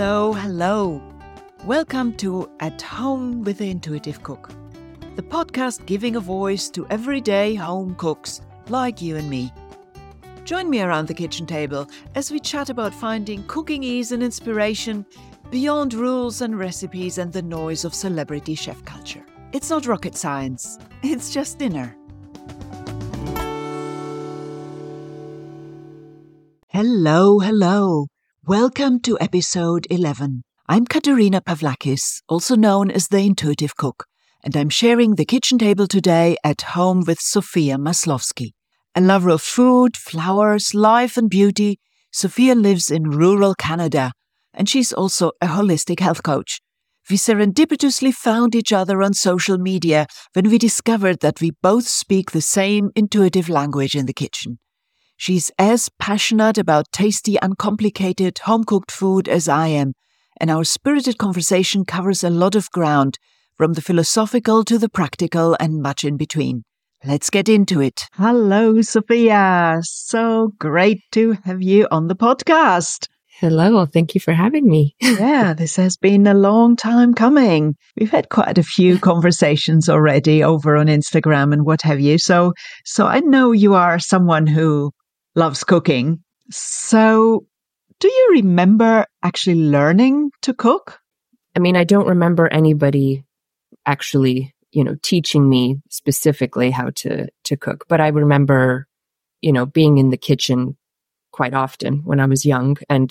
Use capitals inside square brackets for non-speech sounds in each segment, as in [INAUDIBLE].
Hello, hello. Welcome to At Home with the Intuitive Cook, the podcast giving a voice to everyday home cooks like you and me. Join me around the kitchen table as we chat about finding cooking ease and inspiration beyond rules and recipes and the noise of celebrity chef culture. It's not rocket science, [LAUGHS] it's just dinner. Hello, hello. Welcome to episode 11. I'm Katerina Pavlakis, also known as the Intuitive Cook, and I'm sharing the kitchen table today at home with Sophia Maslowski. A lover of food, flowers, life, and beauty, Sophia lives in rural Canada, and she's also a holistic health coach. We serendipitously found each other on social media when we discovered that we both speak the same intuitive language in the kitchen. She's as passionate about tasty, uncomplicated, home cooked food as I am, and our spirited conversation covers a lot of ground, from the philosophical to the practical and much in between. Let's get into it. Hello, Sophia. So great to have you on the podcast. Hello, thank you for having me. [LAUGHS] yeah, this has been a long time coming. We've had quite a few [LAUGHS] conversations already over on Instagram and what have you. So, so I know you are someone who loves cooking. So, do you remember actually learning to cook? I mean, I don't remember anybody actually, you know, teaching me specifically how to to cook, but I remember, you know, being in the kitchen quite often when I was young and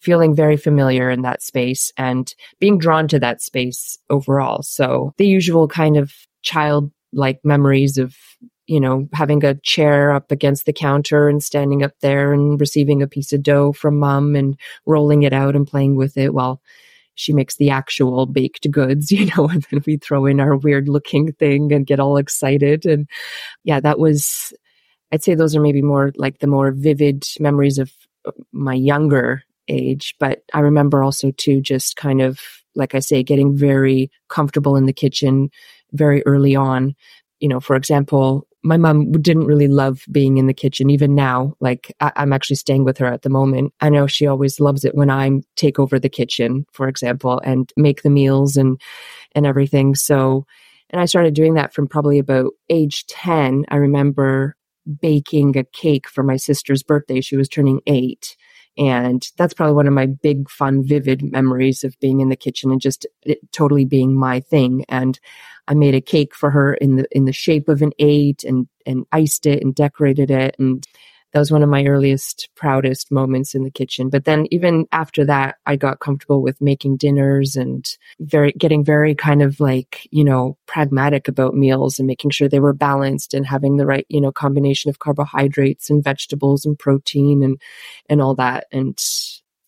feeling very familiar in that space and being drawn to that space overall. So, the usual kind of childlike memories of you know, having a chair up against the counter and standing up there and receiving a piece of dough from mom and rolling it out and playing with it while she makes the actual baked goods, [LAUGHS] you know, and then we throw in our weird looking thing and get all excited. And yeah, that was, I'd say those are maybe more like the more vivid memories of uh, my younger age. But I remember also too, just kind of, like I say, getting very comfortable in the kitchen very early on. You know, for example, my mom didn't really love being in the kitchen even now like I- am actually staying with her at the moment. I know she always loves it when i take over the kitchen for example and make the meals and and everything. So and i started doing that from probably about age 10 i remember baking a cake for my sister's birthday. She was turning 8 and that's probably one of my big fun vivid memories of being in the kitchen and just totally being my thing. And I made a cake for her in the in the shape of an eight and and iced it and decorated it. And that was one of my earliest proudest moments in the kitchen but then even after that i got comfortable with making dinners and very getting very kind of like you know pragmatic about meals and making sure they were balanced and having the right you know combination of carbohydrates and vegetables and protein and and all that and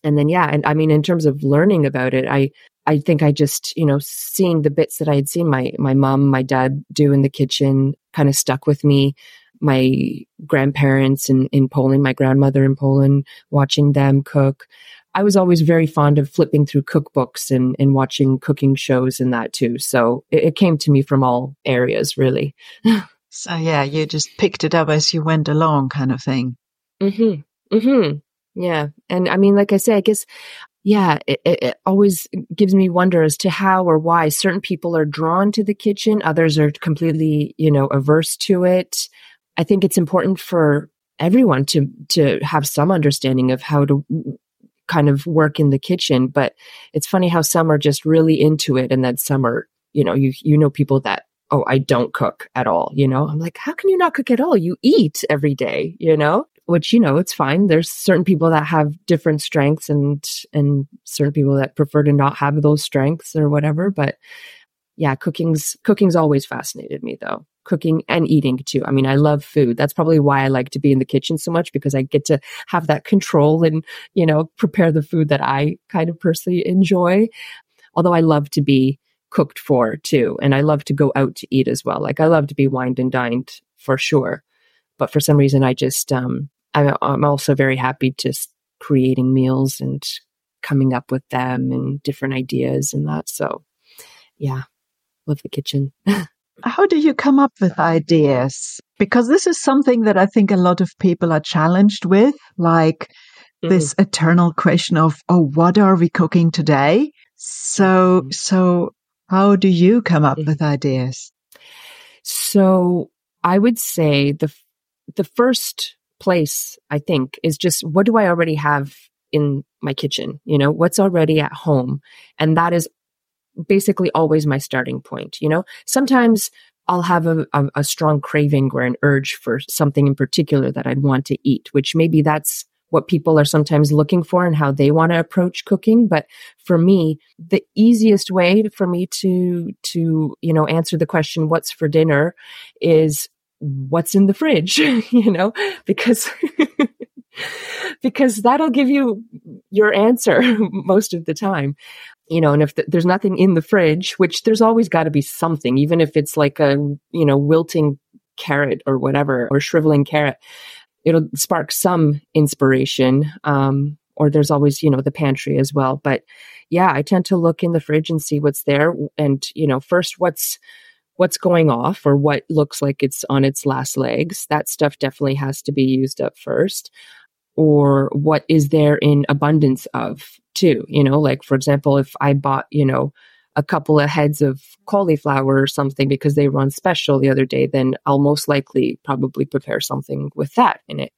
and then yeah and i mean in terms of learning about it i I think I just, you know, seeing the bits that I had seen my my mom, my dad do in the kitchen kind of stuck with me. My grandparents in, in Poland, my grandmother in Poland, watching them cook. I was always very fond of flipping through cookbooks and, and watching cooking shows and that too. So it, it came to me from all areas, really. [LAUGHS] so yeah, you just picked it up as you went along, kind of thing. Mm hmm. Mm hmm. Yeah. And I mean, like I say, I guess yeah, it, it, always gives me wonder as to how or why certain people are drawn to the kitchen, others are completely, you know, averse to it. I think it's important for everyone to to have some understanding of how to kind of work in the kitchen, but it's funny how some are just really into it and then some are, you know, you you know people that oh, I don't cook at all, you know? I'm like, how can you not cook at all? You eat every day, you know? which you know it's fine there's certain people that have different strengths and and certain people that prefer to not have those strengths or whatever but yeah cooking's cooking's always fascinated me though cooking and eating too. I mean i love food. That's probably why i like to be in the kitchen so much because i get to have that control and you know prepare the food that i kind of personally enjoy. Although i love to be cooked for too and i love to go out to eat as well. Like i love to be wined and dined for sure. But for some reason i just um I'm also very happy just creating meals and coming up with them and different ideas and that. So, yeah, love the kitchen. [LAUGHS] How do you come up with ideas? Because this is something that I think a lot of people are challenged with. Like, mm-hmm. this eternal question of, oh, what are we cooking today? So, mm-hmm. so how do you come up mm-hmm. with ideas? So I would say the, the first place I think is just what do I already have in my kitchen? You know, what's already at home? And that is basically always my starting point. You know, sometimes I'll have a, a, a, strong craving or an urge for something in particular that I'd want to eat, which maybe that's what people are sometimes looking for and how they want to approach cooking. But for me, the easiest way for me to, to, you know, answer the question, what's for dinner is what's in the fridge, [LAUGHS] you know, because, [LAUGHS] because that'll give you your answer [LAUGHS] most of the time you know, and if th- there's nothing in the fridge, which there's always got to be something, even if it's like a, you know, wilting carrot or whatever, or shriveling carrot, it'll spark some inspiration. Um, or there's always, you know, the pantry as well. But yeah, I tend to look in the fridge and see what's there. And, you know, first what's, what's going off or what looks like it's on its last legs. That stuff definitely has to be used up first or what is there in abundance of too you know? Like for example if i bought you know a couple of heads of cauliflower or something because they run special the other day then i'll most likely probably prepare something with that in it.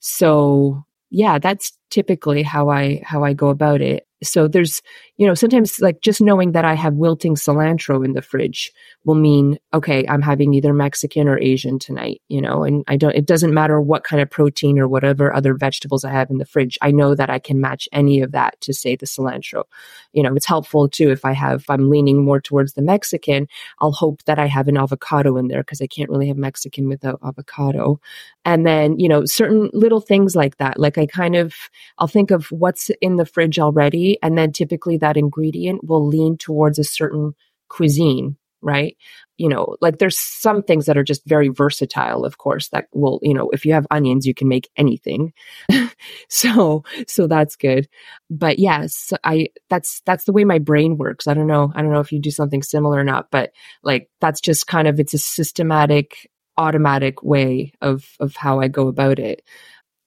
So yeah that's typically how i how i go about it so there's, you know, sometimes like just knowing that I have wilting cilantro in the fridge will mean, okay, I'm having either Mexican or Asian tonight, you know, and I don't, it doesn't matter what kind of protein or whatever other vegetables I have in the fridge. I know that I can match any of that to say the cilantro. You know, it's helpful too if I have, if I'm leaning more towards the Mexican, I'll hope that I have an avocado in there because I can't really have Mexican without avocado. And then, you know, certain little things like that. Like I kind of, I'll think of what's in the fridge already and then typically that ingredient will lean towards a certain cuisine, right? You know, like there's some things that are just very versatile, of course, that will, you know, if you have onions, you can make anything. [LAUGHS] so, so that's good. But yes, I, that's, that's the way my brain works. I don't know. I don't know if you do something similar or not, but like that's just kind of, it's a systematic, automatic way of, of how I go about it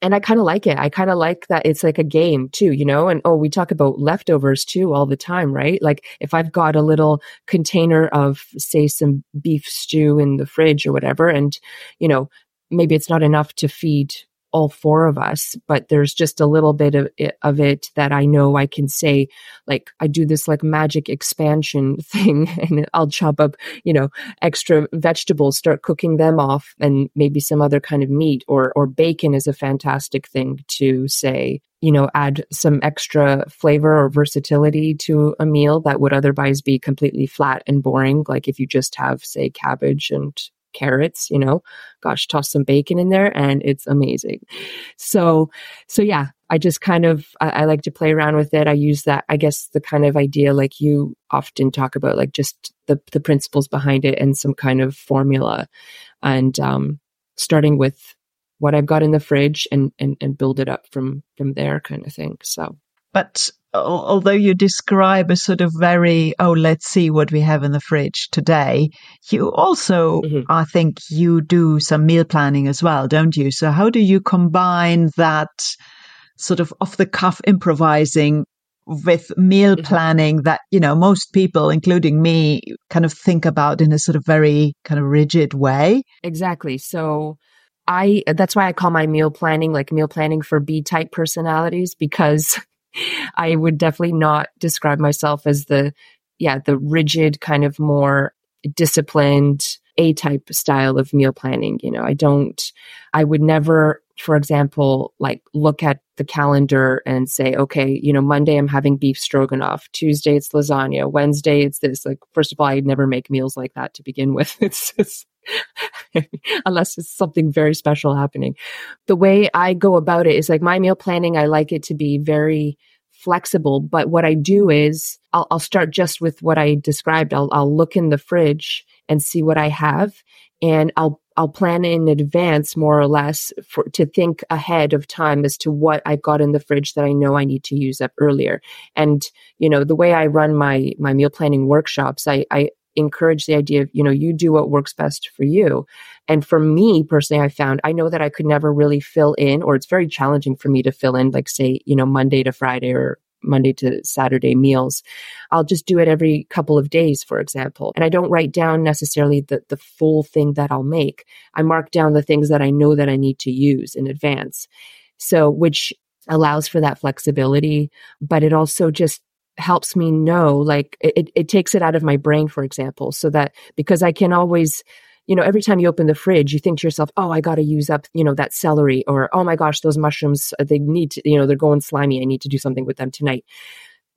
and I kind of like it. I kind of like that it's like a game too, you know? And oh, we talk about leftovers too all the time, right? Like if I've got a little container of, say, some beef stew in the fridge or whatever, and, you know, maybe it's not enough to feed all four of us, but there's just a little bit of it, of it that I know I can say, like, I do this like magic expansion [LAUGHS] thing and I'll chop up, you know, extra vegetables, start cooking them off and maybe some other kind of meat or, or bacon is a fantastic thing to say, you know, add some extra flavor or versatility to a meal that would otherwise be completely flat and boring. Like if you just have, say, cabbage and carrots, you know, gosh, toss some bacon in there and it's amazing. So, so yeah, I just kind of, I, I, like to play around with it. I use that, I guess the kind of idea like you often talk about, like just the, the principles behind it and some kind of formula and, um, starting with what I've got in the fridge and, and, and build it up from, from there kind of thing. So. But although you describe a sort of very, oh, let's see what we have in the fridge today, you also, mm-hmm. I think, you do some meal planning as well, don't you? So, how do you combine that sort of off the cuff improvising with meal mm-hmm. planning that, you know, most people, including me, kind of think about in a sort of very kind of rigid way? Exactly. So, I that's why I call my meal planning like meal planning for B type personalities because [LAUGHS] I would definitely not describe myself as the, yeah, the rigid kind of more disciplined A type style of meal planning. You know, I don't, I would never, for example, like look at the calendar and say, okay, you know, Monday I'm having beef stroganoff. Tuesday it's lasagna. Wednesday it's this. Like, first of all, I'd never make meals like that to begin with. [LAUGHS] It's just, [LAUGHS] unless it's something very special happening. The way I go about it is like my meal planning, I like it to be very flexible. But what I do is I'll, I'll start just with what I described. I'll, I'll look in the fridge and see what I have and I'll I'll plan in advance more or less for to think ahead of time as to what I've got in the fridge that I know I need to use up earlier. And you know, the way I run my my meal planning workshops, I I encourage the idea of, you know, you do what works best for you. And for me personally, I found I know that I could never really fill in, or it's very challenging for me to fill in, like say, you know, Monday to Friday or Monday to Saturday meals. I'll just do it every couple of days, for example. And I don't write down necessarily the, the full thing that I'll make. I mark down the things that I know that I need to use in advance. So, which allows for that flexibility, but it also just helps me know, like it, it takes it out of my brain, for example, so that because I can always you know, every time you open the fridge, you think to yourself, oh, I got to use up, you know, that celery or, oh my gosh, those mushrooms, uh, they need to, you know, they're going slimy. I need to do something with them tonight.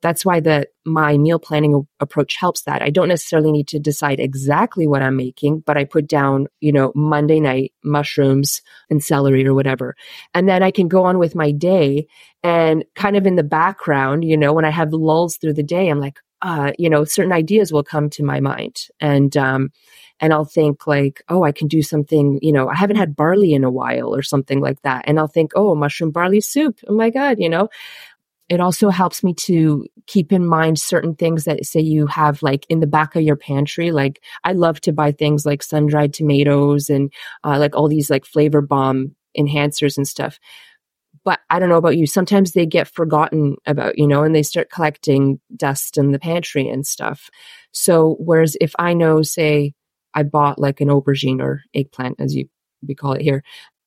That's why the, my meal planning approach helps that. I don't necessarily need to decide exactly what I'm making, but I put down, you know, Monday night mushrooms and celery or whatever. And then I can go on with my day and kind of in the background, you know, when I have lulls through the day, I'm like, uh, you know, certain ideas will come to my mind. And, um, and I'll think like, oh, I can do something, you know, I haven't had barley in a while or something like that. And I'll think, oh, mushroom barley soup. Oh my God, you know. It also helps me to keep in mind certain things that say you have like in the back of your pantry. Like I love to buy things like sun dried tomatoes and uh, like all these like flavor bomb enhancers and stuff but I don't know about you. Sometimes they get forgotten about, you know, and they start collecting dust in the pantry and stuff. So, whereas if I know, say, I bought like an aubergine or eggplant, as you we call it here,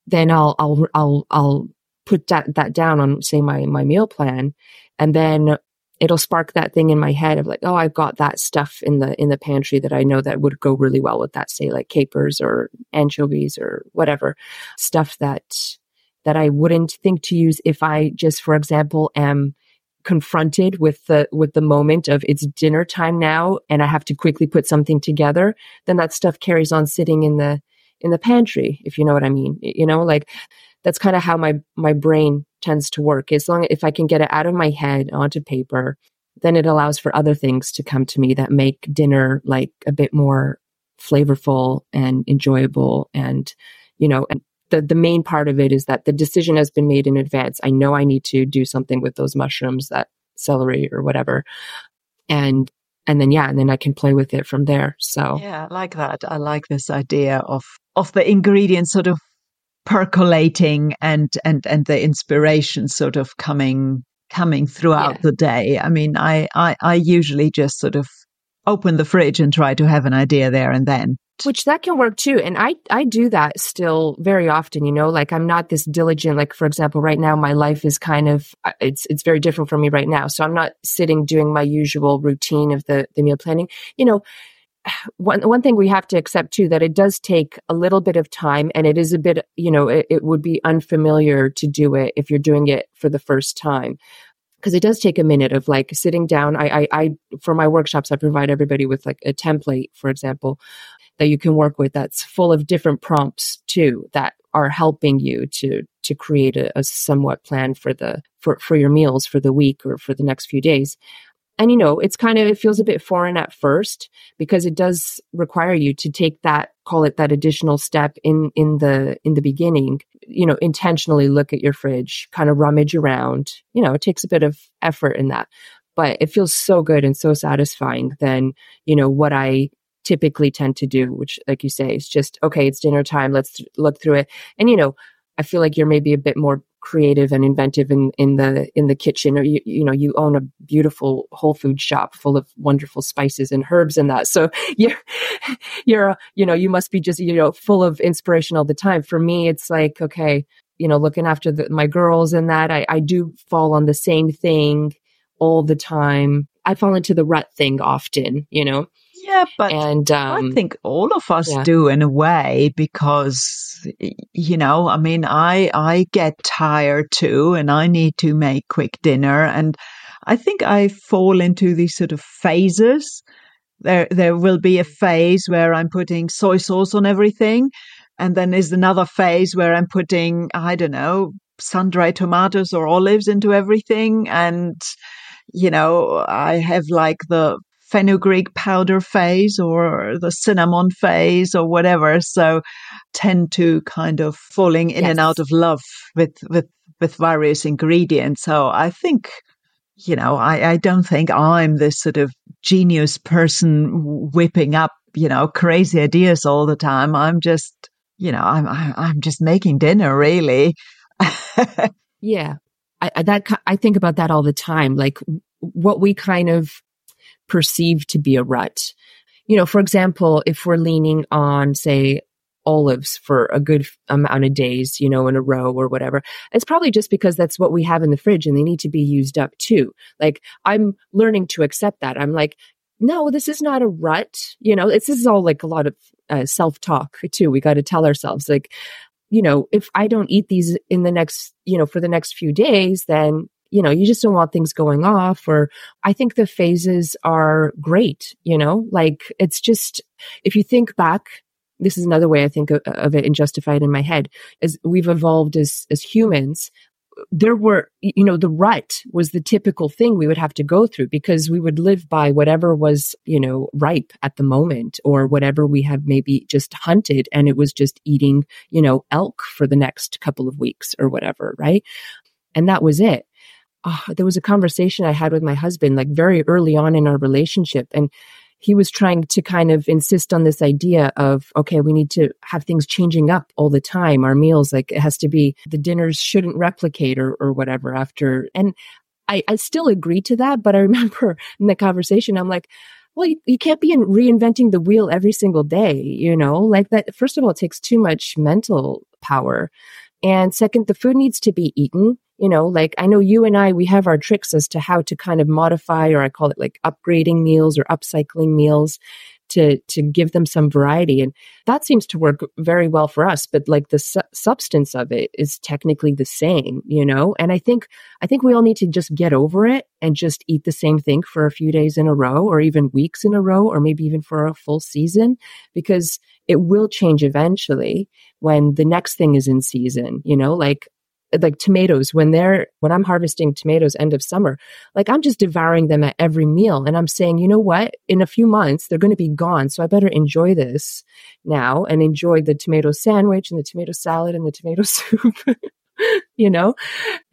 then I'll I'll I'll I'll put that that down on say my my meal plan, and then it'll spark that thing in my head of like, oh, I've got that stuff in the in the pantry that I know that would go really well with that, say like capers or anchovies or whatever stuff that that I wouldn't think to use if I just, for example, am confronted with the with the moment of it's dinner time now and I have to quickly put something together, then that stuff carries on sitting in the in the pantry, if you know what I mean. You know, like that's kind of how my my brain tends to work. As long if I can get it out of my head onto paper, then it allows for other things to come to me that make dinner like a bit more flavorful and enjoyable and you know and the, the main part of it is that the decision has been made in advance. I know I need to do something with those mushrooms, that celery or whatever. And and then yeah, and then I can play with it from there. So Yeah, I like that. I like this idea of of the ingredients sort of percolating and and and the inspiration sort of coming coming throughout yeah. the day. I mean, I, I I usually just sort of open the fridge and try to have an idea there and then which that can work too and i i do that still very often you know like i'm not this diligent like for example right now my life is kind of uh, it's it's very different for me right now so i'm not sitting doing my usual routine of the the meal planning you know one one thing we have to accept too that it does take a little bit of time and it is a bit you know it, it would be unfamiliar to do it if you're doing it for the first time. Because it does take a minute of like sitting down. I, I i for my workshops i provide everybody with like a template for example that you can work with that's full of different prompts too that are helping you to to create a, a somewhat plan for the for for your meals for the week or for the next few days and you know it's kind of it feels a bit foreign at first because it does require you to take that call it that additional step in in the in the beginning you know intentionally look at your fridge kind of rummage around you know it takes a bit of effort in that but it feels so good and so satisfying than, you know what i typically tend to do, which, like you say, is just, okay, it's dinner time. Let's look through it. And, you know, I feel like you're maybe a bit more creative and inventive in, in the in the kitchen or you you know you own a beautiful whole food shop full of wonderful spices and herbs and that. So [LAUGHS] you're you're you know you must be just you know full of inspiration all the time. For me it's like okay you know looking after the, my girls and that I, I do fall on the same thing all the time. I fall into the rut thing often you know yeah, but and um, I think all of us yeah. do in a way because you know, I mean, I I get tired too, and I need to make quick dinner, and I think I fall into these sort of phases. There there will be a phase where I'm putting soy sauce on everything, and then there's another phase where I'm putting I don't know sun dried tomatoes or olives into everything, and you know, I have like the fenugreek powder phase or the cinnamon phase or whatever. So tend to kind of falling in yes. and out of love with, with, with various ingredients. So I think you know, I, I don't think I'm this sort of genius person whipping up, you know, crazy ideas all the time. I'm just, you know, I'm, I'm just making dinner really. [LAUGHS] yeah. I, that, I think about that all the time. Like what we kind of perceive to be a rut. You know, for example, if we're leaning on, say, olives for a good amount of days, you know, in a row or whatever. It's probably just because that's what we have in the fridge and they need to be used up too. Like I'm learning to accept that. I'm like, no, this is not a rut. You know, this is all like a lot of uh, self talk too. We got to tell ourselves like, you know, if I don't eat these in the next, you know, for the next few days, then you know, you just don't want things going off. Or I think the phases are great, you know, like it's just, if you think back this is another way I think of, it and justify it in my head as we've evolved as, as humans. There were, you know, the rut was the typical thing we would have to go through because we would live by whatever was, you know, ripe at the moment or whatever we have maybe just hunted and it was just eating, you know, elk for the next couple of weeks or whatever, right? And that was it. Oh, there was a conversation I had with my husband like very early on in our relationship and he was trying to kind of insist on this idea of, okay, we need to have things changing up all the time. Our meals, like it has to be, the dinners shouldn't replicate or, or whatever after. And I, I still agree to that. But I [LAUGHS] remember in the conversation, I'm like, well, you, you can't be in reinventing the wheel every single day, you know, like that. First of all, it takes too much mental power. And second, the food needs to be eaten you know, like I know you and I, we have our tricks as to how to kind of modify, or I call it like upgrading meals or upcycling meals to to give them some variety. And that seems to work very well for us but like the su- substance of it is technically the same you know? And i think i think we all need to just get over it and just eat the same thing for a few days in a row or even weeks in a row or maybe even for a full season because it will change eventually when the next thing is in season you know? Like like tomatoes when they're when i'm harvesting tomatoes end of summer like i'm just devouring them at every meal. And i'm saying you know what? In a few months they're going to be gone. So i better enjoy this now and enjoy the tomato sandwich and the tomato salad and the tomato [LAUGHS] soup you know?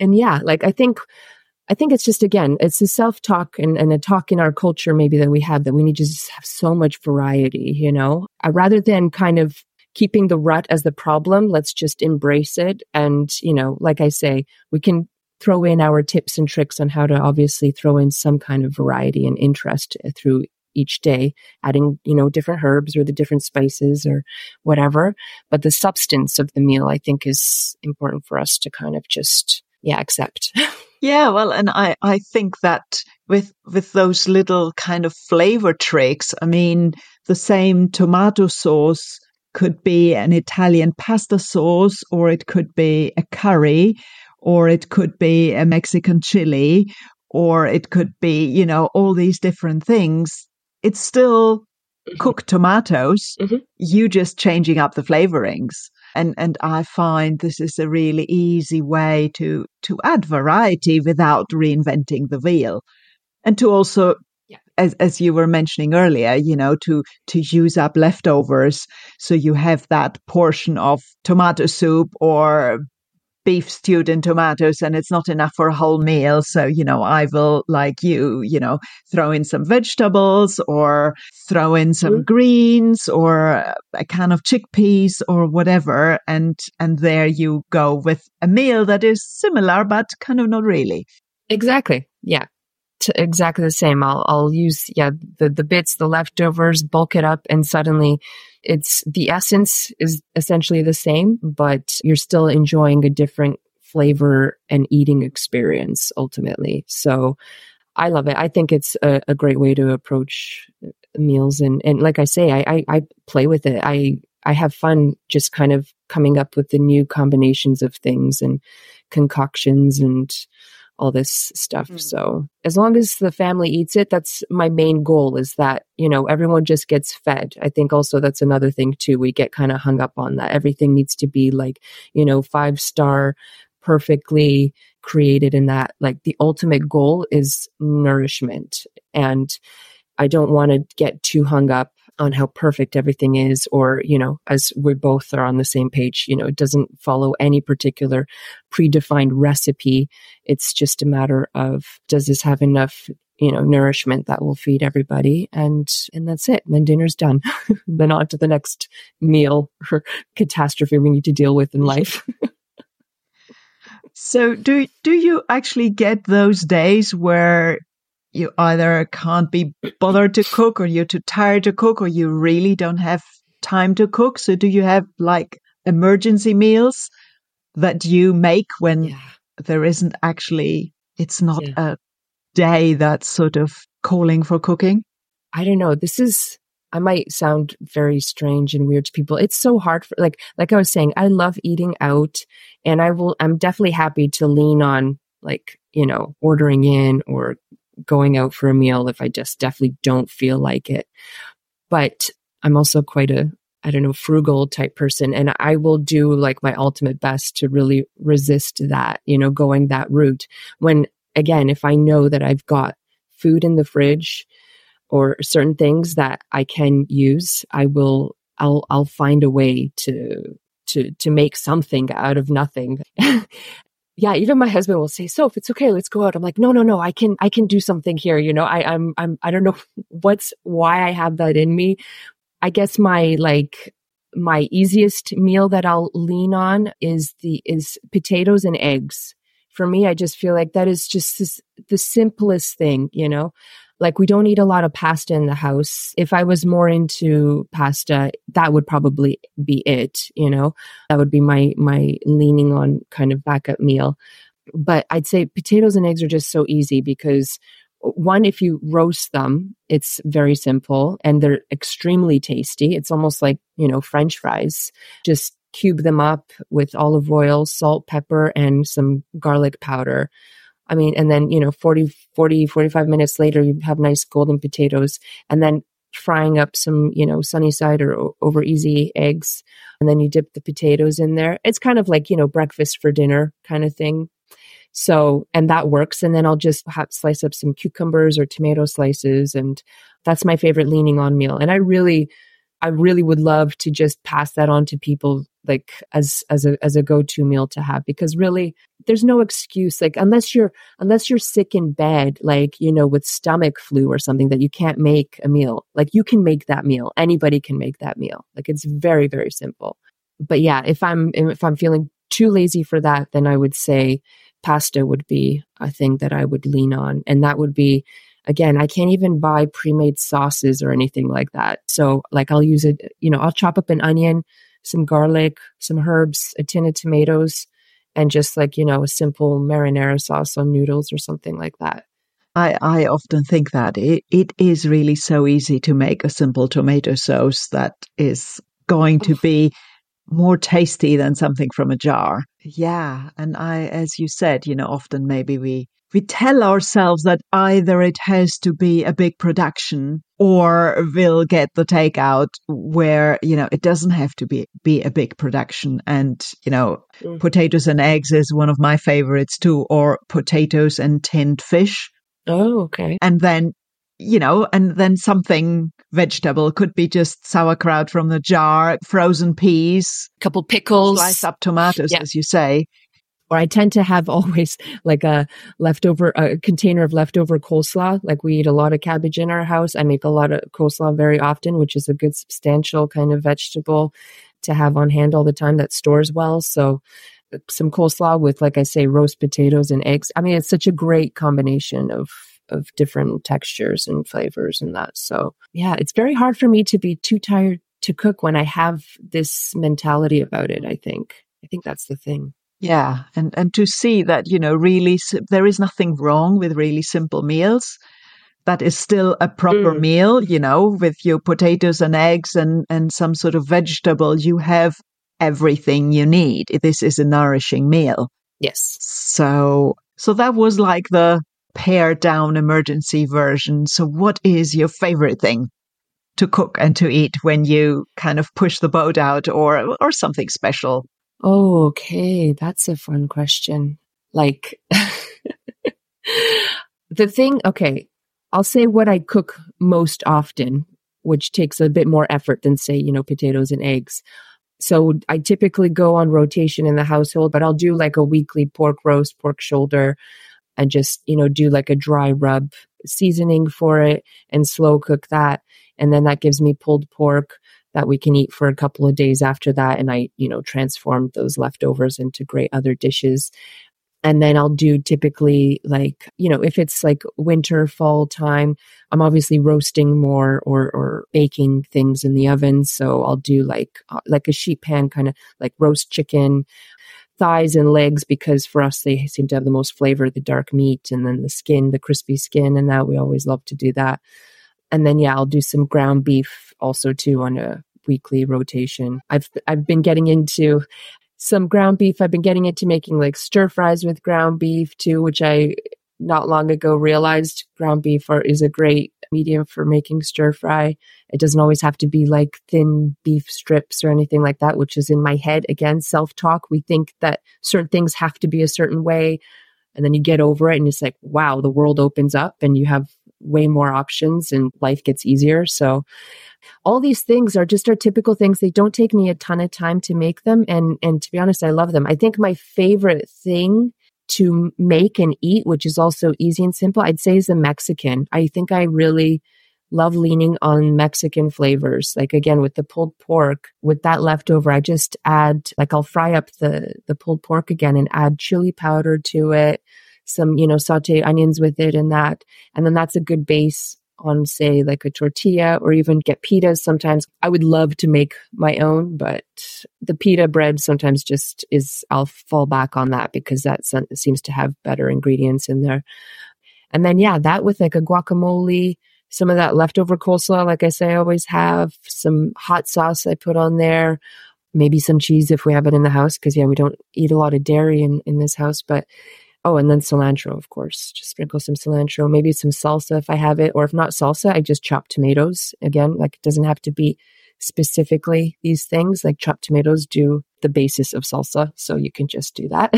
And yeah like i think I think it's just again, it's a self talk and, and, a talk in our culture maybe that we have that we need to just have so much variety, you know, uh, rather than kind of keeping the rut as the problem. Let's just embrace it. And, you know, like I say, we can throw in our tips and tricks on how to obviously throw in some kind of variety and interest uh, through each day, adding, you know, different herbs or the different spices or whatever. But the substance of the meal, I think, is important for us to kind of just, yeah, accept. [LAUGHS] Yeah, well, and I, I think that with with those little kind of flavor tricks, I mean, the same tomato sauce could be an Italian pasta sauce, or it could be a curry, or it could be a Mexican chili, or it could be, you know, all these different things. It's still mm-hmm. cooked tomatoes. Mm-hmm. You just changing up the flavorings. And and I find this is a really easy way to to add variety without reinventing the wheel. And to also as as you were mentioning earlier, you know, to to use up leftovers, so you have that portion of tomato soup or beef stewed in tomatoes and it's not enough for a whole meal. So you know i will like you you know throw in some vegetables or throw in some mm. greens or a can of chickpeas or whatever. And and there you go with a meal that is similar but kind of not really. Exactly. Yeah exactly the same. I'll, I'll use, yeah, the, the bits, the leftovers, bulk it up and suddenly it's the essence is essentially the same, but you're still enjoying a different flavor and eating experience ultimately. So I love it. I think it's a, a great way to approach meals. And, and like I say, I, I, I play with it. I, I have fun just kind of coming up with the new combinations of things and concoctions and all this stuff. Mm. So as long as the family eats it, that's my main goal is that, you know, everyone just gets fed. I think also that's another thing too. We get kind of hung up on that. Everything needs to be like, you know, five star, perfectly created in that. Like the ultimate goal is nourishment. And I don't want to get too hung up on how perfect everything is or you know as we both are on the same page you know it doesn't follow any particular predefined recipe. It's just a matter of does this have enough you know nourishment that will feed everybody? And and that's it. And then dinner's done. [LAUGHS] Then on to the next meal or [LAUGHS] catastrophe we need to deal with in life. [LAUGHS] So do do you actually get those days where you either can't be bothered to cook or you're too tired to cook or you really don't have time to cook. So do you have like emergency meals that you make when yeah. there isn't actually, it's not yeah. a day that's sort of calling for cooking? I don't know. This is, I might sound very strange and weird to people. It's so hard for, like, like I was saying, I love eating out and I will, I'm definitely happy to lean on like, you know, ordering in or going out for a meal if I just definitely don't feel like it. But I'm also quite a, I don't know, frugal type person. And I will do like my ultimate best to really resist that, you know, going that route. When again, if I know that I've got food in the fridge or certain things that I can use, I will, I'll, I'll find a way to, to, to make something out of nothing. [LAUGHS] yeah, even my husband will say, "So if it's okay, let's go out." I'm like, "No, no, no, I can, I can do something here." You know, I, I'm, I'm, I don't know [LAUGHS] what's why I have that in me. I guess my like my easiest meal that I'll lean on is the is potatoes and eggs. For me, I just feel like that is just this, the simplest thing, you know. Like we don't eat a lot of pasta in the house. If I was more into pasta, that would probably be it, you know. That would be my my leaning on kind of backup meal. But I'd say potatoes and eggs are just so easy because one if you roast them it's very simple and they're extremely tasty it's almost like you know french fries just cube them up with olive oil salt pepper and some garlic powder I mean, and then, you know, 40, 40, 45 minutes later, you have nice golden potatoes and then frying up some, you know, sunny side or over easy eggs. And then you dip the potatoes in there. It's kind of like, you know, breakfast for dinner kind of thing. So, and that works. And then I'll just have, slice up some cucumbers or tomato slices. And that's my favorite leaning on meal. And I really, I really would love to just pass that on to people like as as a as a go-to meal to have because really there's no excuse like unless you're unless you're sick in bed like you know with stomach flu or something that you can't make a meal. Like you can make that meal. Anybody can make that meal. Like it's very very simple. But yeah if i'm if i'm feeling too lazy for that then i would say pasta would be a thing that i would lean on. And that would be again i can't even buy pre-made sauces or anything like that so like i'll use it you know i'll chop up an onion some garlic, some herbs, a tin of tomatoes, and just like, you know, a simple marinara sauce on noodles or something like that. I, I often think that it, it is really so easy to make a simple tomato sauce that is going to be more tasty than something from a jar. Yeah. And I, as you said, you know, often maybe we we tell ourselves that either it has to be a big production or we'll get the takeout where you know it doesn't have to be be a big production and you know mm. potatoes and eggs is one of my favorites too or potatoes and tinned fish oh okay and then you know and then something vegetable could be just sauerkraut from the jar frozen peas a couple pickles slice up tomatoes yeah. as you say or I tend to have [LAUGHS] always like a leftover a container of leftover coleslaw. Like we eat a lot of cabbage in our house. I make a lot of coleslaw very often, which is a good substantial kind of vegetable to have on hand all the time that stores well. So some coleslaw with, like I say, roast potatoes and eggs. I mean, it's such a great combination of of different textures and flavors and that. So yeah, it's very hard for me to be too tired to cook when I have this mentality about it. I think. I think that's the thing. Yeah, and and to see that you know really there is nothing wrong with really simple meals. That is still a proper mm. meal, you know, with your potatoes and eggs and and some sort of vegetable. You have everything you need. This is a nourishing meal. Yes. So so that was like the pared down emergency version. So what is your favorite thing to cook and to eat when you kind of push the boat out or or something special? Oh, okay. That's a fun question. Like, [LAUGHS] the thing, okay, I'll say what I cook most often which takes a bit more effort than say, you know, potatoes and eggs. So I typically go on rotation in the household, but I'll do like a weekly pork roast, pork shoulder, and just, you know, do like a dry rub seasoning for it and slow cook that. And then that gives me pulled pork that we can eat for a couple of days after that. And I, you know, transform those leftovers into great other dishes. And then I'll do typically like, you know, if it's like winter, fall time, I'm obviously roasting more or, or baking things in the oven. So I'll do like, uh, like a sheet pan kind of like roast chicken, thighs and legs, because for us, they seem to have the most flavor, the dark meat and then the skin, the crispy skin. And that we always love to do that. And then, yeah, I'll do some ground beef also too on a weekly rotation. I've I've been getting into some ground beef. I've been getting into making like stir fries with ground beef too, which I not long ago realized ground beef are, is a great medium for making stir fry. It doesn't always have to be like thin beef strips or anything like that, which is in my head. Again, self talk. We think that certain things have to be a certain way. And then you get over it and it's like, wow, the world opens up and you have way more options and life gets easier. So all these things are just our typical things. They don't take me a ton of time to make them. And, and to be honest, I love them. I think my favorite thing to make and eat, which is also easy and simple, I'd say is the Mexican. I think I really love leaning on Mexican flavors. Like again, with the pulled pork, with that leftover, I just add, like I'll fry up the, the pulled pork again and add chili powder to it, some, you know, saute onions with it and that. And then that's a good base on, say, like a tortilla or even get pitas sometimes. I would love to make my own, but the pita bread sometimes just is, I'll fall back on that because that seems to have better ingredients in there. And then, yeah, that with like a guacamole, some of that leftover coleslaw, like I say, I always have some hot sauce I put on there, maybe some cheese if we have it in the house. Cause yeah, we don't eat a lot of dairy in, in this house, but Oh, and then cilantro, of course. Just sprinkle some cilantro, maybe some salsa if I have it, or if not salsa, I just chop tomatoes. Again, like it doesn't have to be specifically these things. Like chopped tomatoes do the basis of salsa, so you can just do that.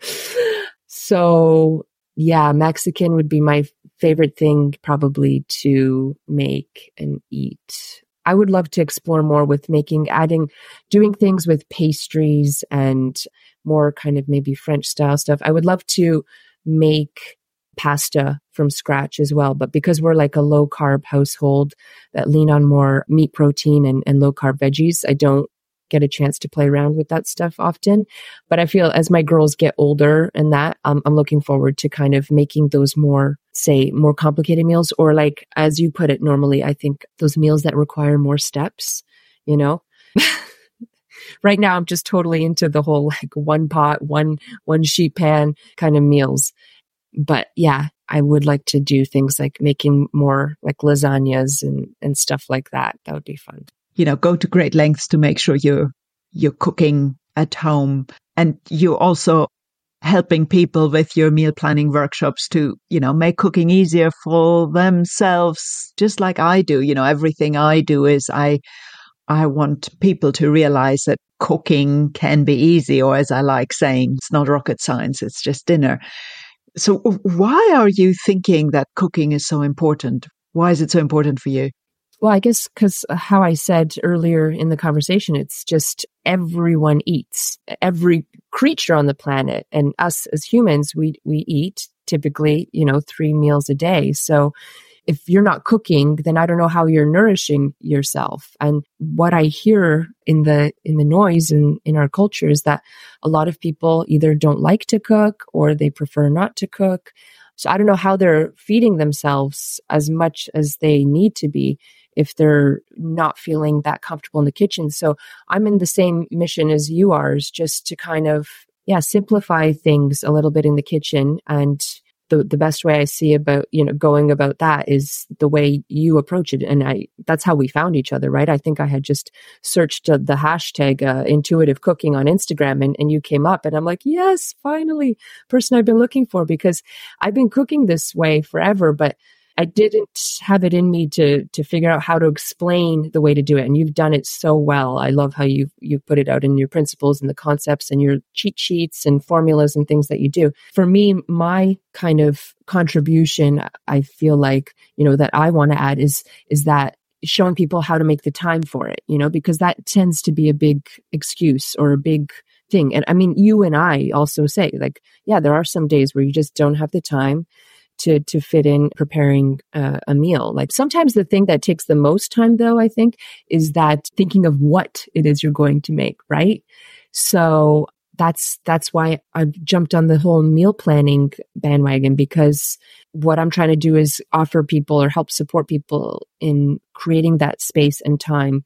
[LAUGHS] so, yeah, Mexican would be my favorite thing probably to make and eat. I would love to explore more with making, adding, doing things with pastries and more kind of maybe French style stuff. I would love to make pasta from scratch as well. But because we're like a low carb household that lean on more meat protein and, and low carb veggies, I don't get a chance to play around with that stuff often. But I feel as my girls get older and that, um, I'm looking forward to kind of making those more, say, more complicated meals or like, as you put it normally, I think those meals that require more steps, you know? [LAUGHS] right now I'm just totally into the whole like one pot, one, one sheet pan kind of meals. But yeah, I would like to do things like making more like lasagnas and, and stuff like that. That would be fun. You know, go to great lengths to make sure you're, you're cooking at home and you're also helping people with your meal planning workshops to, you know, make cooking easier for themselves, just like I do. You know, everything I do is I I want people to realize that cooking can be easy, or as I like saying, it's not rocket science, it's just dinner. So, why are you thinking that cooking is so important? Why is it so important for you? Well, I guess because uh, how I said earlier in the conversation, it's just everyone eats. Every creature on the planet and us as humans, we, we eat typically, you know, three meals a day. So if you're not cooking, then I don't know how you're nourishing yourself. And what I hear in the, in the noise in, in our culture is that a lot of people either don't like to cook or they prefer not to cook. So I don't know how they're feeding themselves as much as they need to be if they're not feeling that comfortable in the kitchen. So I'm in the same mission as you are, is just to kind of, yeah, simplify things a little bit in the kitchen and the, the best way I see about, you know, going about that is the way you approach it. And I, that's how we found each other, right? I think I had just searched uh, the hashtag uh, intuitive cooking on Instagram and, and you came up and I'm like, yes, finally person I've been looking for because I've been cooking this way forever, but I didn't have it in me to to figure out how to explain the way to do it. And you've done it so well. I love how you you put it out in your principles and the concepts and your cheat sheets and formulas and things that you do. For me, my kind of contribution, I feel like, you know, that I want to add is is that showing people how to make the time for it, you know, because that tends to be a big excuse or a big thing. And I mean, you and I also say, like, yeah, there are some days where you just don't have the time to to fit in preparing uh, a meal. Like sometimes the thing that takes the most time, though, I think, is that thinking of what it is you're going to make, right? So that's that's why I've jumped on the whole meal planning bandwagon because what I'm trying to do is offer people or help support people in creating that space and time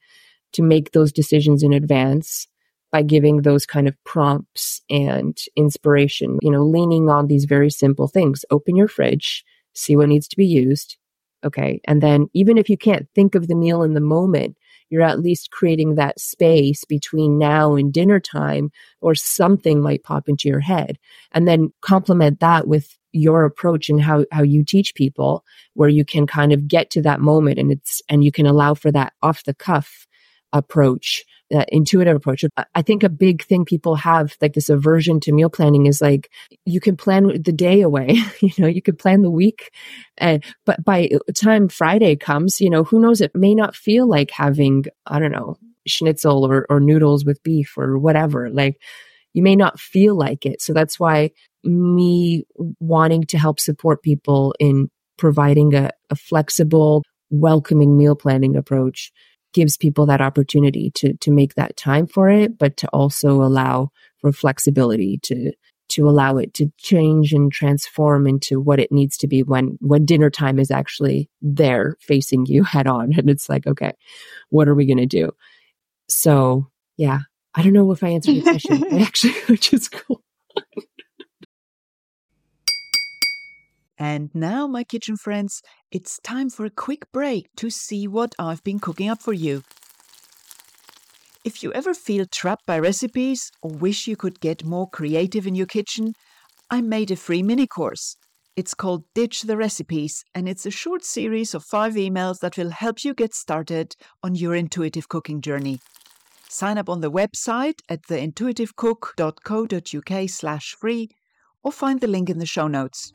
to make those decisions in advance by giving those kind of prompts and inspiration, you know, leaning on these very simple things. Open your fridge, see what needs to be used. Okay. And then even if you can't think of the meal in the moment, you're at least creating that space between now and dinner time or something might pop into your head. And then complement that with your approach and how, how you teach people where you can kind of get to that moment and it's, and you can allow for that off the cuff approach that intuitive approach. I think a big thing people have, like this aversion to meal planning, is like you can plan the day away. [LAUGHS] you know, you could plan the week, and but by time Friday comes, you know, who knows? It may not feel like having I don't know schnitzel or or noodles with beef or whatever. Like you may not feel like it. So that's why me wanting to help support people in providing a, a flexible, welcoming meal planning approach gives people that opportunity to to make that time for it, but to also allow for flexibility to to allow it to change and transform into what it needs to be when when dinner time is actually there facing you [LAUGHS] head on. And it's like okay what are we going to do? So yeah i don't know if i answered your question. [LAUGHS] Actually [LAUGHS] which is cool And now, my kitchen friends, it's time for a quick break to see what I've been cooking up for you. If you ever feel trapped by recipes or wish you could get more creative in your kitchen, I made a free mini course. It's called Ditch the Recipes, and it's a short series of five emails that will help you get started on your intuitive cooking journey. Sign up on the website at theintuitivecook.co.uk slash free or find the link in the show notes.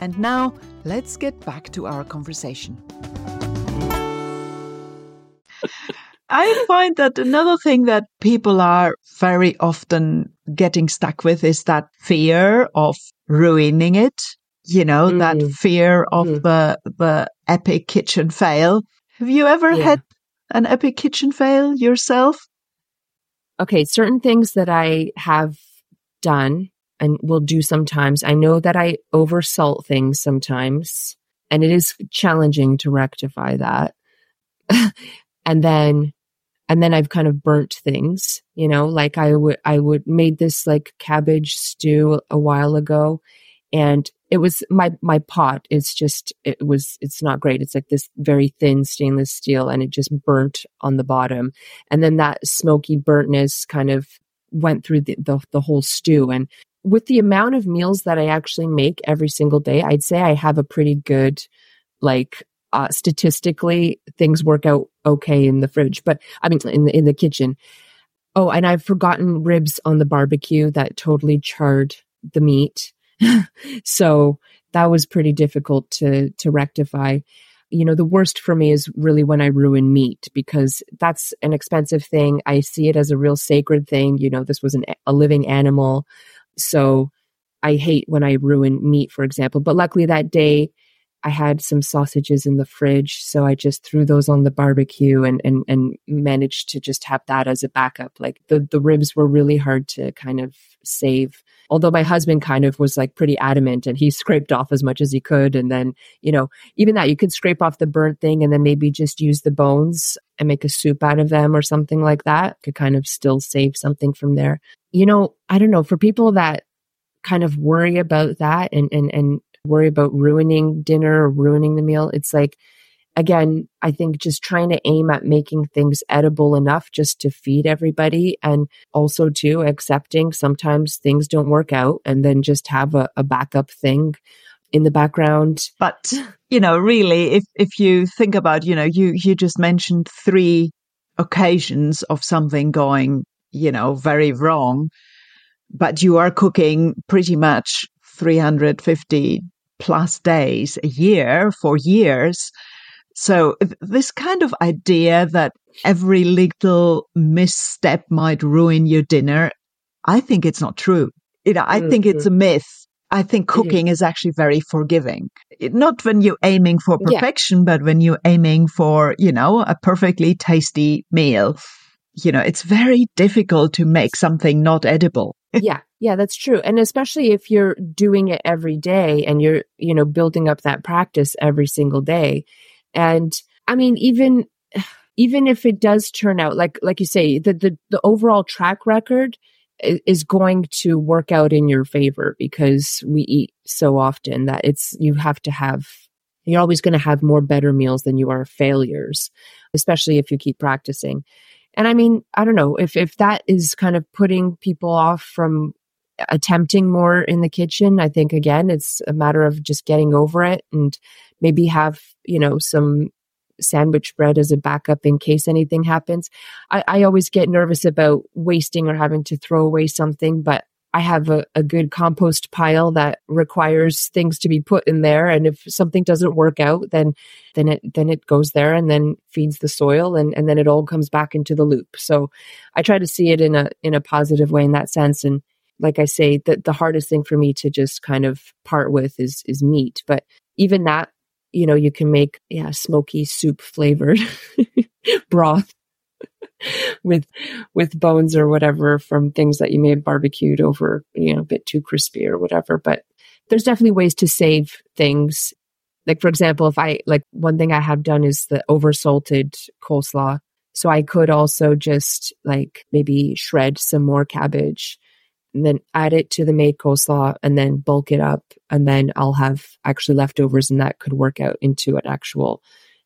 And now, let's get back to our conversation. I find that another thing that people are very often getting stuck with is that fear of ruining it. You know, mm-hmm. that fear of mm-hmm. the the epic kitchen fail. Have you ever yeah. had an epic kitchen fail yourself? Okay, certain things that I have done and will do sometimes. I know that I oversalt things sometimes, and it is challenging to rectify that. [LAUGHS] and then and then I've kind of burnt things, you know, like I would I would made this like cabbage stew a while ago and it was my my pot it's just it was it's not great it's like this very thin stainless steel and it just burnt on the bottom and then that smoky burntness kind of went through the, the, the whole stew and with the amount of meals that I actually make every single day, I'd say I have a pretty good, like, uh, statistically, things work out okay in the fridge, but I mean, in the, in the kitchen. Oh, and I've forgotten ribs on the barbecue that totally charred the meat. [LAUGHS] so that was pretty difficult to, to rectify. You know, the worst for me is really when I ruin meat because that's an expensive thing. I see it as a real sacred thing. You know, this was an, a living animal. So I hate when I ruin meat, for example. But luckily that day I had some sausages in the fridge. So I just threw those on the barbecue and, and, and managed to just have that as a backup. Like the, the ribs were really hard to kind of save. Although my husband kind of was like pretty adamant and he [LAUGHS] scraped off as much as he could. And then, you know, even that you could scrape off the burnt thing and then maybe just use the bones and make a soup out of them or something like that. Could kind of still save something from there you know, I don't know, for people that kind of worry about that and, and, and worry about ruining dinner or ruining the meal, it's like, again, I think just trying to aim at making things edible enough just to feed everybody and also too accepting sometimes things don't work out and then just have a, a backup thing in the background. But, you know, really, if, if you think about, you know, you, you just mentioned three occasions of something going, you know, very wrong, but you are cooking pretty much 350 plus days a year for years. So this kind of idea that every little misstep might ruin your dinner, I think it's not true. You know, I mm-hmm. think it's a mm-hmm. myth. I think cooking is actually very forgiving. Not when you're aiming for perfection, yeah. but when you're aiming for, you know, a perfectly tasty meal. You know, it's very difficult to make something not edible. [LAUGHS] yeah. Yeah, that's true. And especially if you're doing it every day and you're, you know, building up that practice every single day. And I mean, even [SIGHS] even if it does turn out like like you say, the the, the overall track record is going to work out in your favor because we eat so often that it's you have to have you're always going to have more better meals than you are failures especially if you keep practicing and i mean i don't know if if that is kind of putting people off from attempting more in the kitchen i think again it's a matter of just getting over it and maybe have you know some sandwich bread as a backup in case anything happens. I, I always get nervous about wasting or having to throw away something, but I have a, a good compost pile that requires things to be put in there. And if something doesn't work out, then then it then it goes there and then feeds the soil and, and then it all comes back into the loop. So I try to see it in a in a positive way in that sense. And like I say, the the hardest thing for me to just kind of part with is is meat. But even that you know, you can make, yeah, smoky soup flavored [LAUGHS] broth [LAUGHS] with, with bones or whatever from things that you may have barbecued over, you know, a bit too crispy or whatever. But there's definitely ways to save things. Like, for example, if I, like, one thing I have done is the over salted coleslaw. So I could also just like maybe shred some more cabbage and then add it to the made coleslaw and then bulk it up. And then I'll have actually leftovers and that could work out into an actual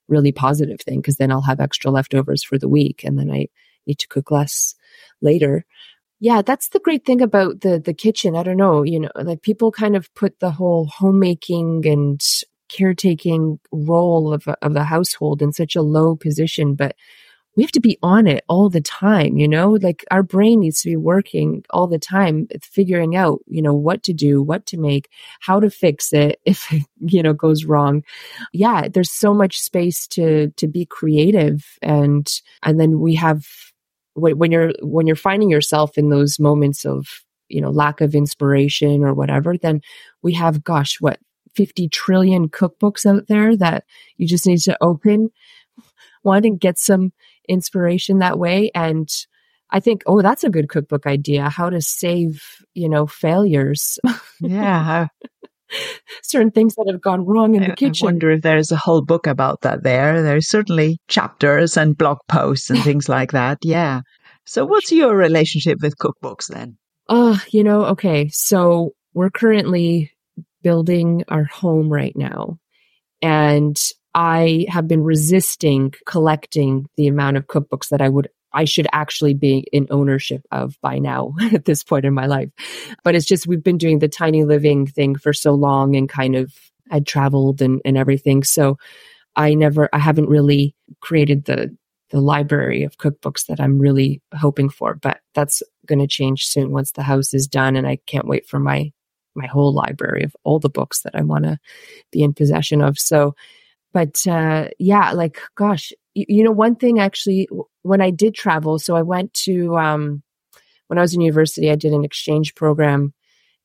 really positive thing because then I'll have extra leftovers for the week and then I need to cook less later. Yeah, that's the great thing about the the kitchen. I don't know, you know, like people kind of put the whole homemaking and caretaking role of of the household in such a low position, but we have to be on it all the time, you know, like our brain needs to be working all the time, figuring out, you know, what to do, what to make, how to fix it [LAUGHS] if it, you know, goes wrong. Yeah, there's so much space to, to be creative. And, and then we have, when you're, when you're finding yourself in those moments of, you know, lack of inspiration or whatever, then we have, gosh, what, 50 trillion cookbooks out there that you just need to open [LAUGHS] one and get some inspiration that way. And I think, oh, that's a good cookbook idea. How to save, you know, failures. Yeah. [LAUGHS] Certain things that have gone wrong in I, the kitchen. I wonder if there's a whole book about that there. There's certainly chapters and blog posts and things like that. [LAUGHS] Yeah. So what's your relationship with cookbooks then? Uh, you know, okay. So we're currently building our home right now. And I have been resisting collecting the amount of cookbooks that I would I should actually be in ownership of by now [LAUGHS] at this point in my life. But it's just we've been doing the tiny living thing for so long and kind of I'd traveled and, and everything. So I never I haven't really created the the library of cookbooks that I'm really hoping for. But that's gonna change soon once the house is done and I can't wait for my my whole library of all the books that I want to be in possession of. So but uh, yeah, like gosh, you, you, know, one thing actually, when I did travel, so I went to um, when I was in university, I did an exchange program,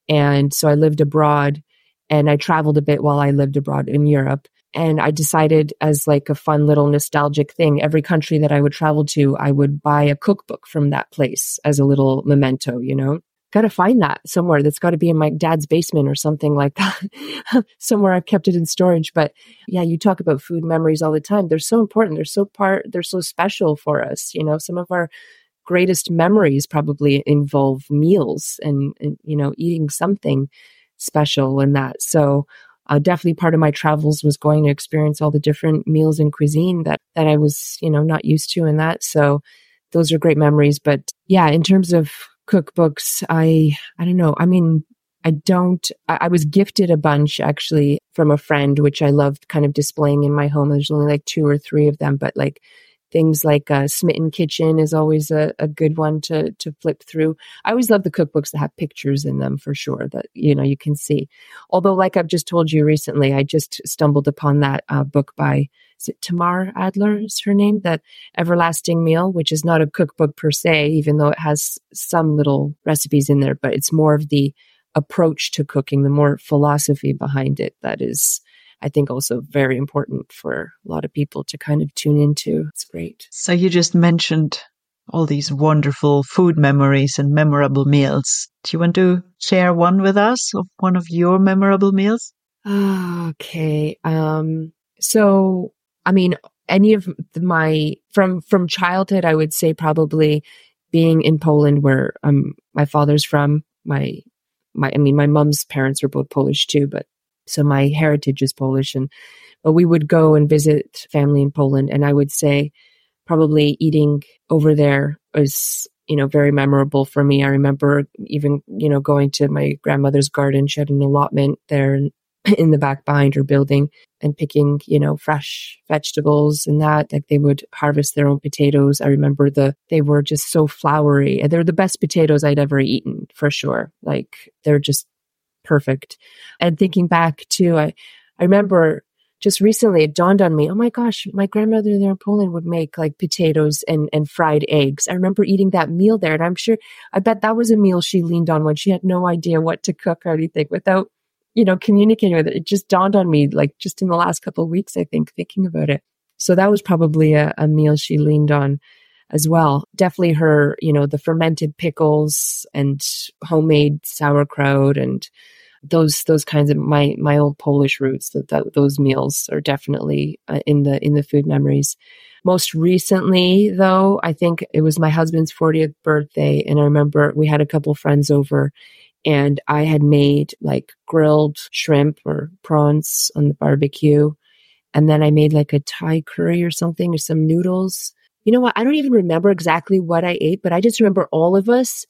and so I lived abroad, and I traveled a bit while I lived abroad in Europe. And I decided, as like a fun little nostalgic thing, every country that I would travel to, I would buy a cookbook from that place as a little memento, you know? Got to find that somewhere. That's got to be in my dad's basement or something like that. [LAUGHS] somewhere I've kept it in storage. But yeah, you talk about food memories all the time. They're so important. They're so part, they're so special for us. You know, some of our greatest memories probably involve meals and, and you know, eating something special and that. So, uh, definitely part of my travels was going to experience all the different meals and cuisine that, that I was, you know, not used to in that. So those are great memories. But yeah, in terms of cookbooks, I I don't know. I mean, I don't, I, I was gifted a bunch actually from a friend, which I loved kind of displaying in my home. There's only like two or three of them, but like things like uh, Smitten Kitchen is always a, a good one to to flip through. I always love the cookbooks that have pictures in them for sure that you know you can see. Although, like I've just told you recently, I just stumbled upon that uh, book by is it Tamar Adler is her name that Everlasting Meal, which is not a cookbook per se, even though it has some little recipes in there, but it's more of the approach to cooking, the more philosophy behind it that is I think also very important for a lot of people to kind of tune into. It's great. So you just mentioned all these wonderful food memories and memorable meals. Do you want to share one with us of one of your memorable meals? Okay. Um, so, I mean, any of my from from childhood, I would say probably being in Poland, where um my father's from. My my, I mean, my mom's parents were both Polish too, but so my heritage is Polish and but we would go and visit family in Poland and I would say probably eating over there was you know very memorable for me. I remember even you know going to my grandmother's garden. She had an allotment there [LAUGHS] in the back behind her building and picking you know fresh vegetables and that like they would harvest their own potatoes. I remember the they were just so flowery they're the best potatoes I'd ever eaten for sure. Like they're just perfect. And thinking back to, I, I remember just recently it dawned on me, oh my gosh, my grandmother there in Poland would make like potatoes and, and fried eggs. I remember eating that meal there. And I'm sure, I bet that was a meal she leaned on when she had no idea what to cook or anything without, you know, communicating with it. It just dawned on me, like just in the last couple of weeks, I think, thinking about it. So that was probably a, a meal she leaned on as well. Definitely her, you know, the fermented pickles and homemade sauerkraut and those those kinds of my my old Polish roots. That, that those meals are definitely uh, in the in the food memories. Most recently, though, I think it was my husband's 40th birthday, and I remember we had a couple friends over, and I had made like grilled shrimp or prawns on the barbecue, and then I made like a Thai curry or something or some noodles. You know what? I don't even remember exactly what I ate, but I just remember all of us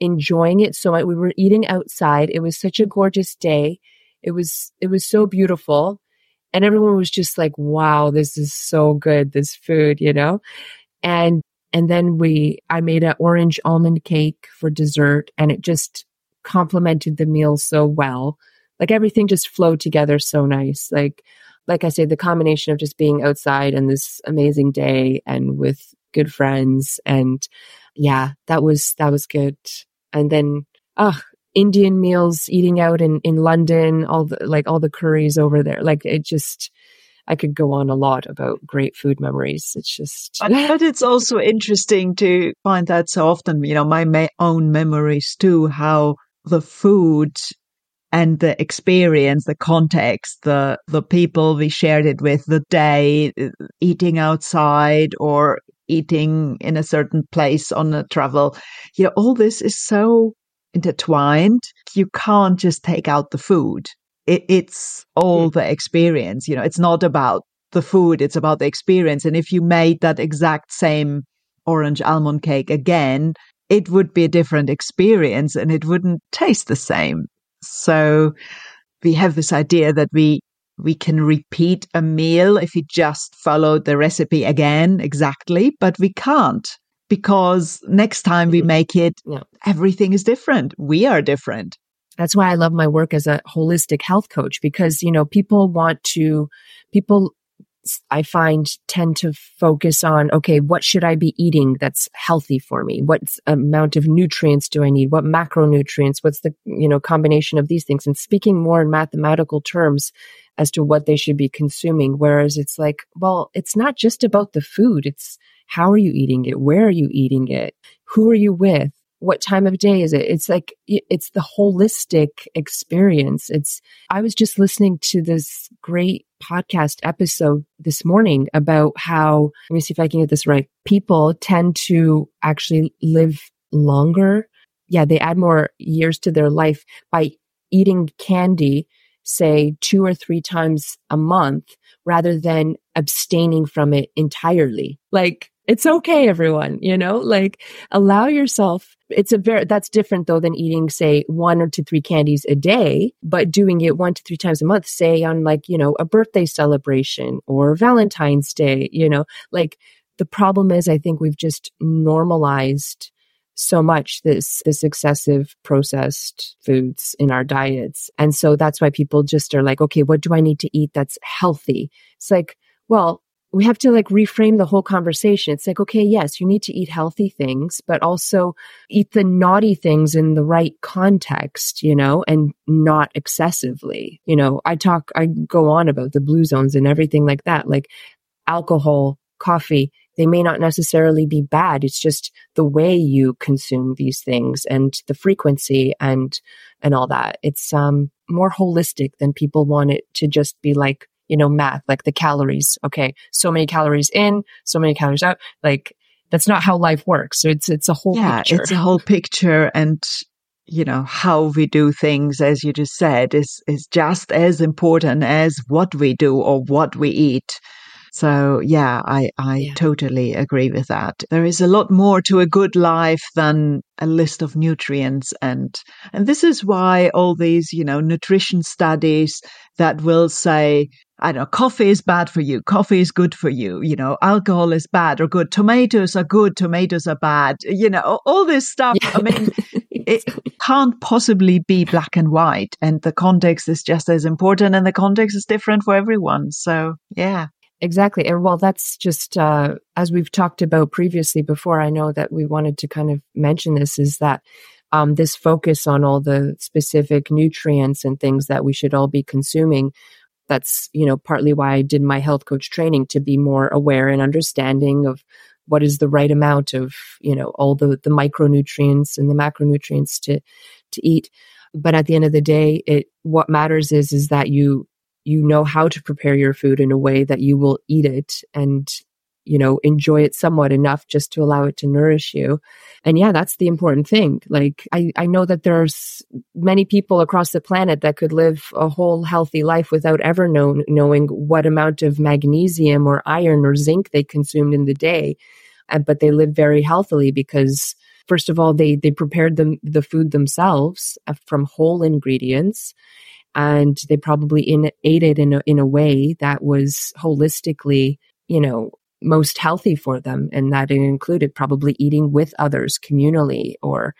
enjoying it so much. We were eating outside. It was such a gorgeous day. It was, it was so beautiful. And everyone was just like, wow, this is so good, this food, you know? And, and then we, I made an orange almond cake for dessert and it just complemented the meal so well. Like everything just flowed together so nice. Like, like I said, the combination of just being outside and this amazing day and with good friends and yeah, that was, that was good and then ah Indian meals, eating out in in London, all the like all the curries over there. Like it just I could go on a lot about great food memories. It's just but it's also interesting to find that so often, you know, my ma- own memories too how the food and the experience, the context, the the people we shared it with, the day, uh, eating outside or eating in a certain place on a travel. You know, all this is so intertwined. You can't just take out the food. It, it's all the experience. You know, it's not about the food, it's about the experience. And if you made that exact same orange almond cake again, it would be a different experience and it wouldn't taste the same. So we have this idea that we we can repeat a meal if we just follow the recipe again exactly, but we can't because next time we mm-hmm. make it, yeah. everything is different. We are different. That's why I love my work as a holistic health coach because, you know, people want to, people I find tend to focus on, okay, what should I be eating that's healthy for me? What amount of nutrients do I need? What macronutrients? What's the, you know, combination of these things? And speaking more in mathematical terms as to what they should be consuming. Whereas it's like, well, it's not just about the food. It's how are you eating it? Where are you eating it? Who are you with? What time of day is it? It's like, it's the holistic experience. It's, I was just listening to this great podcast episode this morning about how, let me see if I can get this right. People tend to actually live longer. Yeah, they add more years to their life by eating candy, say two or three times a month rather than abstaining from it entirely. Like, it's okay, everyone, you know, like allow yourself it's a very that's different though than eating say one or two three candies a day but doing it one to three times a month say on like you know a birthday celebration or valentine's day you know? Like the problem is i think we've just normalized so much this this excessive processed foods in our diets and so that's why people just are like okay what do i need to eat that's healthy? It's like well we have to like reframe the whole conversation. It's like, okay, yes, you need to eat healthy things, but also eat the naughty things in the right context, you know, and not excessively. You know, I talk, I go on about the blue zones and everything like that, like alcohol, coffee. They may not necessarily be bad. It's just the way you consume these things and the frequency and, and all that. It's, um, more holistic than people want it to just be like, you know, math, like the calories. Okay. So many calories in, so many calories out. Like that's not how life works. So it's, it's a whole yeah, picture. It's a whole picture. And, you know, how we do things, as you just said, is, is just as important as what we do or what we eat. So yeah, I, I yeah. totally agree with that. There is a lot more to a good life than a list of nutrients and and this is why all these, you know, nutrition studies that will say I know, coffee is bad for you, coffee is good for you, you know, alcohol is bad or good, tomatoes are good, tomatoes are bad, you know, all this stuff. Yeah. I mean, [LAUGHS] it can't possibly be black and white, and the context is just as important, and the context is different for everyone. So, yeah. Exactly. And well, that's just, uh, as we've talked about previously before, I know that we wanted to kind of mention this is that um, this focus on all the specific nutrients and things that we should all be consuming. That's, you know, partly why I did my health coach training to be more aware and understanding of what is the right amount of, you know, all the, the micronutrients and the macronutrients to, to eat. But at the end of the day, it, what matters is, is that you you know how to prepare your food in a way that you will eat it and you know enjoy it somewhat enough just to allow it to nourish you. And yeah that's the important thing. Like i i know that there's many people across the planet that could live a whole healthy life without ever known, knowing what amount of magnesium or iron or zinc they consumed in the day uh, but they live very healthily because first of all they they prepared them the food themselves uh, from whole ingredients and they probably in, ate it in a, in a way that was holistically, you know, most healthy for them. And that included probably eating with others communally or,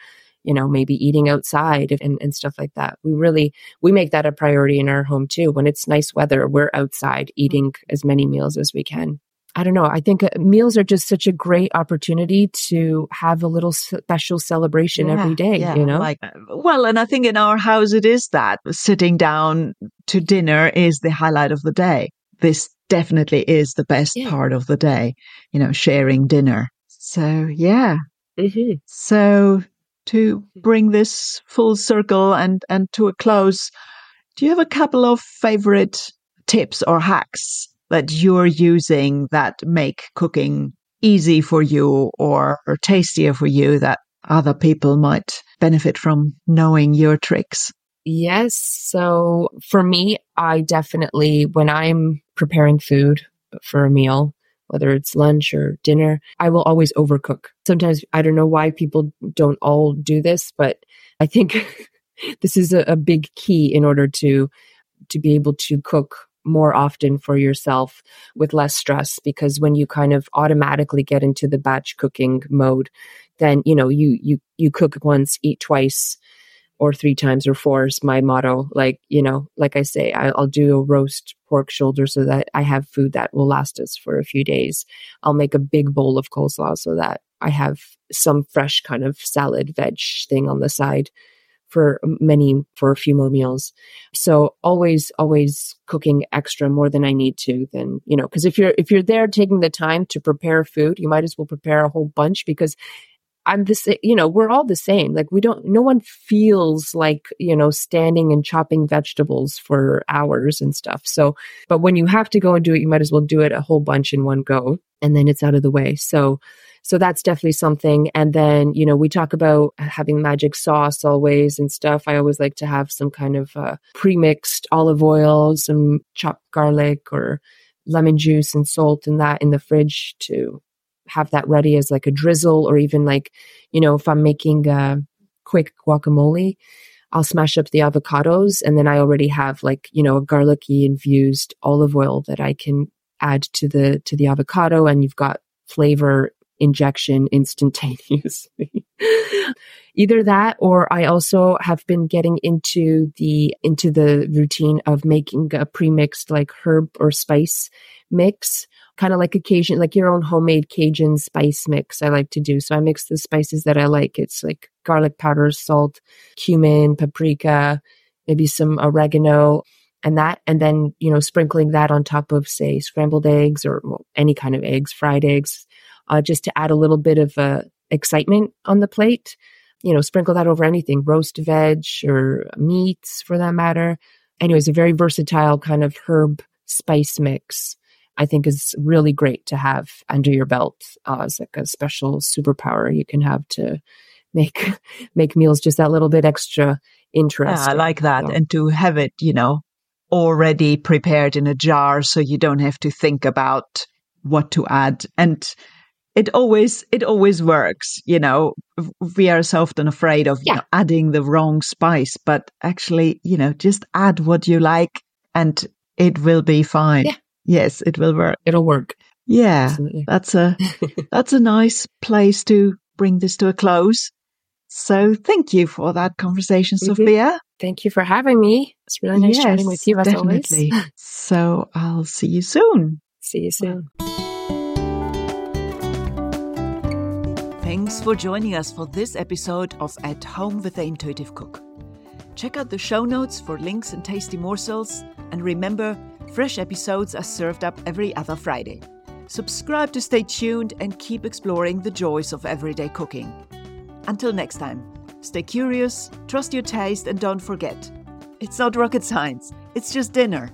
you know, maybe eating outside and, and stuff like that. We really, we make that a priority in our home too. When it's nice weather, we're outside eating as many meals as we can. I don't know. I think uh, meals are just such a great opportunity to have a little special celebration yeah, every day, yeah, you know? Like, well, and I think in our house it is that sitting down to dinner is the highlight of the day. This definitely is the best yeah. part of the day, you know, sharing dinner. So, yeah. Mm-hmm. So, to bring this full circle and, and to a close, do you have a couple of favorite tips or hacks that you're using that make cooking easy for you or, or tastier for you that other people might benefit from knowing your tricks? Yes. So for me, I definitely, when I'm preparing food for a meal, whether it's lunch or dinner, I will always overcook. Sometimes I don't know why people don't all do this, but I think [LAUGHS] this is a, a big key in order to to be able to cook more often for yourself with less stress because when you kind of automatically get into the batch cooking mode then you know you you you cook once eat twice or three times or four is my motto. Like you know like i say i'll do a roast pork shoulder so that i have food that will last us for a few days. I'll make a big bowl of coleslaw so that i have some fresh kind of salad veg thing on the side for many for a few more meals. So always always cooking extra more than i need to then you know because if you're if you're there taking the time to prepare food you might as well prepare a whole bunch because i'm the same you know we're all the same like we don't no one feels like you know standing and chopping vegetables for hours and stuff so but when you have to go and do it you might as well do it a whole bunch in one go and then it's out of the way so so that's definitely something. And then, you know, we talk about having magic sauce always and stuff. I always like to have some kind of uh, pre-mixed olive oil, some chopped garlic or lemon juice and salt and that in the fridge to have that ready as like a drizzle or even like, you know, if I'm making a quick guacamole, I'll smash up the avocados and then I already have like, you know, a garlicky infused olive oil that I can add to the to the avocado and you've got flavor injection instantaneously. [LAUGHS] Either that or I also have been getting into the into the routine of making a pre-mixed like herb or spice mix kind of like a Cajun, like your own homemade Cajun spice mix I like to do. So I mix the spices that I like. It's like garlic powder, salt, cumin, paprika, maybe some oregano and that, and then, you know, sprinkling that on top of say scrambled eggs or well, any kind of eggs, fried eggs, uh, just to add a little bit of uh, excitement on the plate. You know, sprinkle that over anything, roast veg or meats for that matter. Anyways, a very versatile kind of herb spice mix I think is really great to have under your belt uh, as like a special superpower you can have to make [LAUGHS] make meals just that little bit extra interesting. Yeah, I like that, so. and to have it, you know, already prepared in a jar, so you don't have to think about what to add and it always it always works you know we are so often afraid of yeah. you know, adding the wrong spice but actually you know just add what you like and it will be fine yeah Yes, it will work. It'll work. Yeah, Absolutely. that's a [LAUGHS] that's a nice place to bring this to a close. So thank you for that conversation, mm-hmm. Sophia. Thank you for having me. It's really nice yes, chatting with you as definitely. always. [LAUGHS] so I'll see you soon. See you soon. Thanks for joining us for this episode of At Home with the Intuitive Cook. Check out the show notes for links and tasty morsels, and remember Fresh episodes are served up every other Friday. Subscribe to stay tuned and keep exploring the joys of everyday cooking. Until next time, stay curious, trust your taste, and don't forget it's not rocket science, it's just dinner.